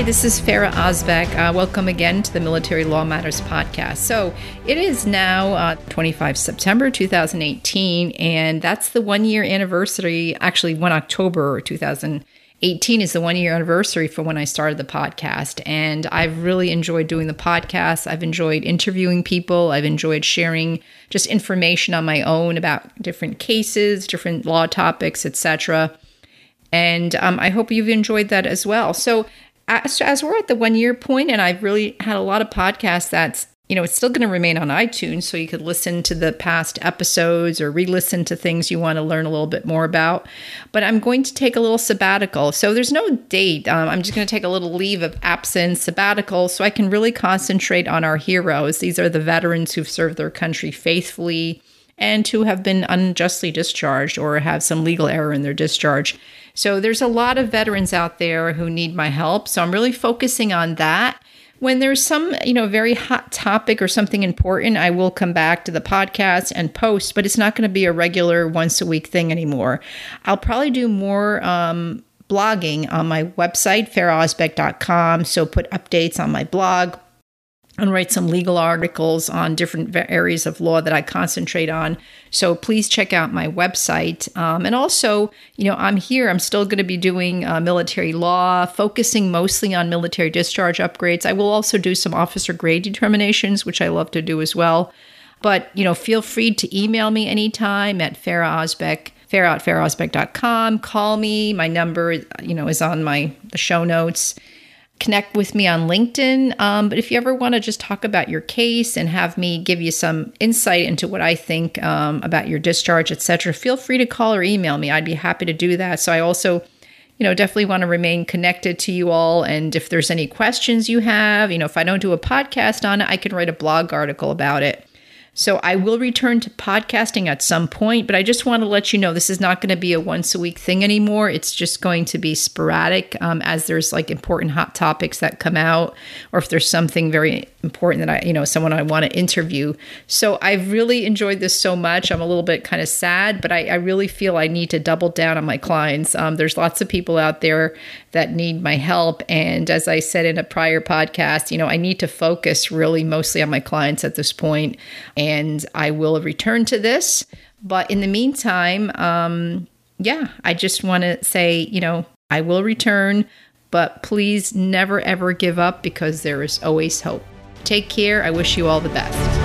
Hi, this is Ferah Ozbek. Uh, welcome again to the Military Law Matters podcast. So it is now uh, 25 September 2018, and that's the one year anniversary, actually, 1 October 2018 is the one year anniversary for when I started the podcast. And I've really enjoyed doing the podcast. I've enjoyed interviewing people. I've enjoyed sharing just information on my own about different cases, different law topics, etc. And um, I hope you've enjoyed that as well. So as, as we're at the one year point, and I've really had a lot of podcasts that's you know, it's still going to remain on iTunes, so you could listen to the past episodes or re listen to things you want to learn a little bit more about. But I'm going to take a little sabbatical. So there's no date. Um, I'm just going to take a little leave of absence, sabbatical, so I can really concentrate on our heroes. These are the veterans who've served their country faithfully and who have been unjustly discharged or have some legal error in their discharge. So there's a lot of veterans out there who need my help. So I'm really focusing on that. When there's some, you know, very hot topic or something important, I will come back to the podcast and post, but it's not going to be a regular once a week thing anymore. I'll probably do more um, blogging on my website, ferahozbek.com. So put updates on my blog, and write some legal articles on different areas of law that I concentrate on. So please check out my website. Um, and also, you know, I'm here. I'm still going to be doing uh, military law, focusing mostly on military discharge upgrades. I will also do some officer grade determinations, which I love to do as well. But, you know, feel free to email me anytime at Ferah Ozbek, ferah at ferahozbek.com. Call me. My number, you know, is on my the show notes connect with me on LinkedIn. Um, but if you ever want to just talk about your case and have me give you some insight into what I think um, about your discharge, etc., feel free to call or email me. I'd be happy to do that. So I also, you know, definitely want to remain connected to you all. And if there's any questions you have, you know, if I don't do a podcast on it, I can write a blog article about it. So I will return to podcasting at some point, but I just want to let you know this is not going to be a once a week thing anymore. It's just going to be sporadic um, as there's like important hot topics that come out, or if there's something very important that I, you know, someone I want to interview. So I've really enjoyed this so much. I'm a little bit kind of sad, but I, I really feel I need to double down on my clients. Um, there's lots of people out there that need my help. And as I said in a prior podcast, you know, I need to focus really mostly on my clients at this point and I will return to this. But in the meantime, um, yeah, I just want to say, you know, I will return, but please never ever give up because there is always hope. Take care. I wish you all the best.